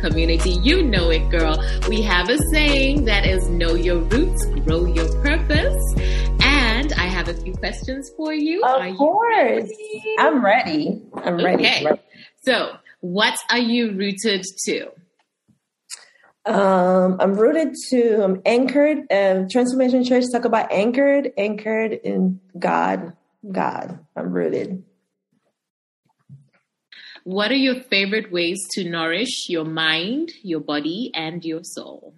community. You know it, girl. We have a saying that is know your roots, grow your purpose. And I have a few questions for you. Of are course. You ready? I'm ready. I'm ready. Okay. So, what are you rooted to? Um, I'm rooted to, I'm anchored. Um, Transformation Church talk about anchored, anchored in God. God. I'm rooted. What are your favorite ways to nourish your mind, your body, and your soul?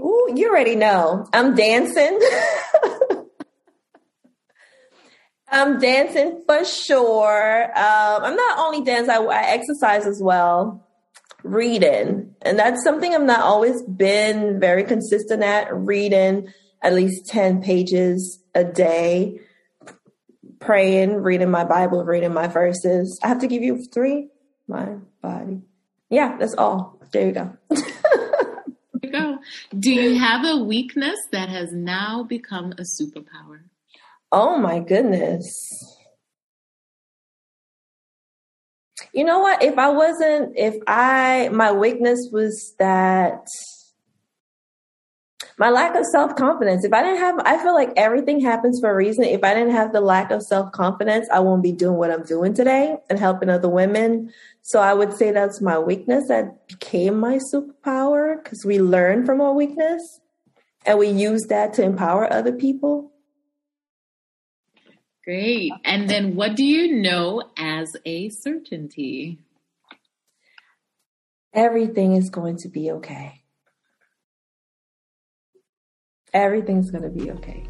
Ooh, you already know. I'm dancing. I'm dancing for sure. Um, I'm not only dance, I, I exercise as well. Reading. And that's something I've not always been very consistent at. Reading at least 10 pages a day praying, reading my Bible, reading my verses. I have to give you three. My body. Yeah, that's all. There you go. there you go. Do you have a weakness that has now become a superpower? Oh my goodness. You know what? If I wasn't, if I, my weakness was that my lack of self confidence. If I didn't have, I feel like everything happens for a reason. If I didn't have the lack of self confidence, I won't be doing what I'm doing today and helping other women. So I would say that's my weakness that became my superpower because we learn from our weakness and we use that to empower other people. Great. And then what do you know as a certainty? Everything is going to be okay everything's going to be okay.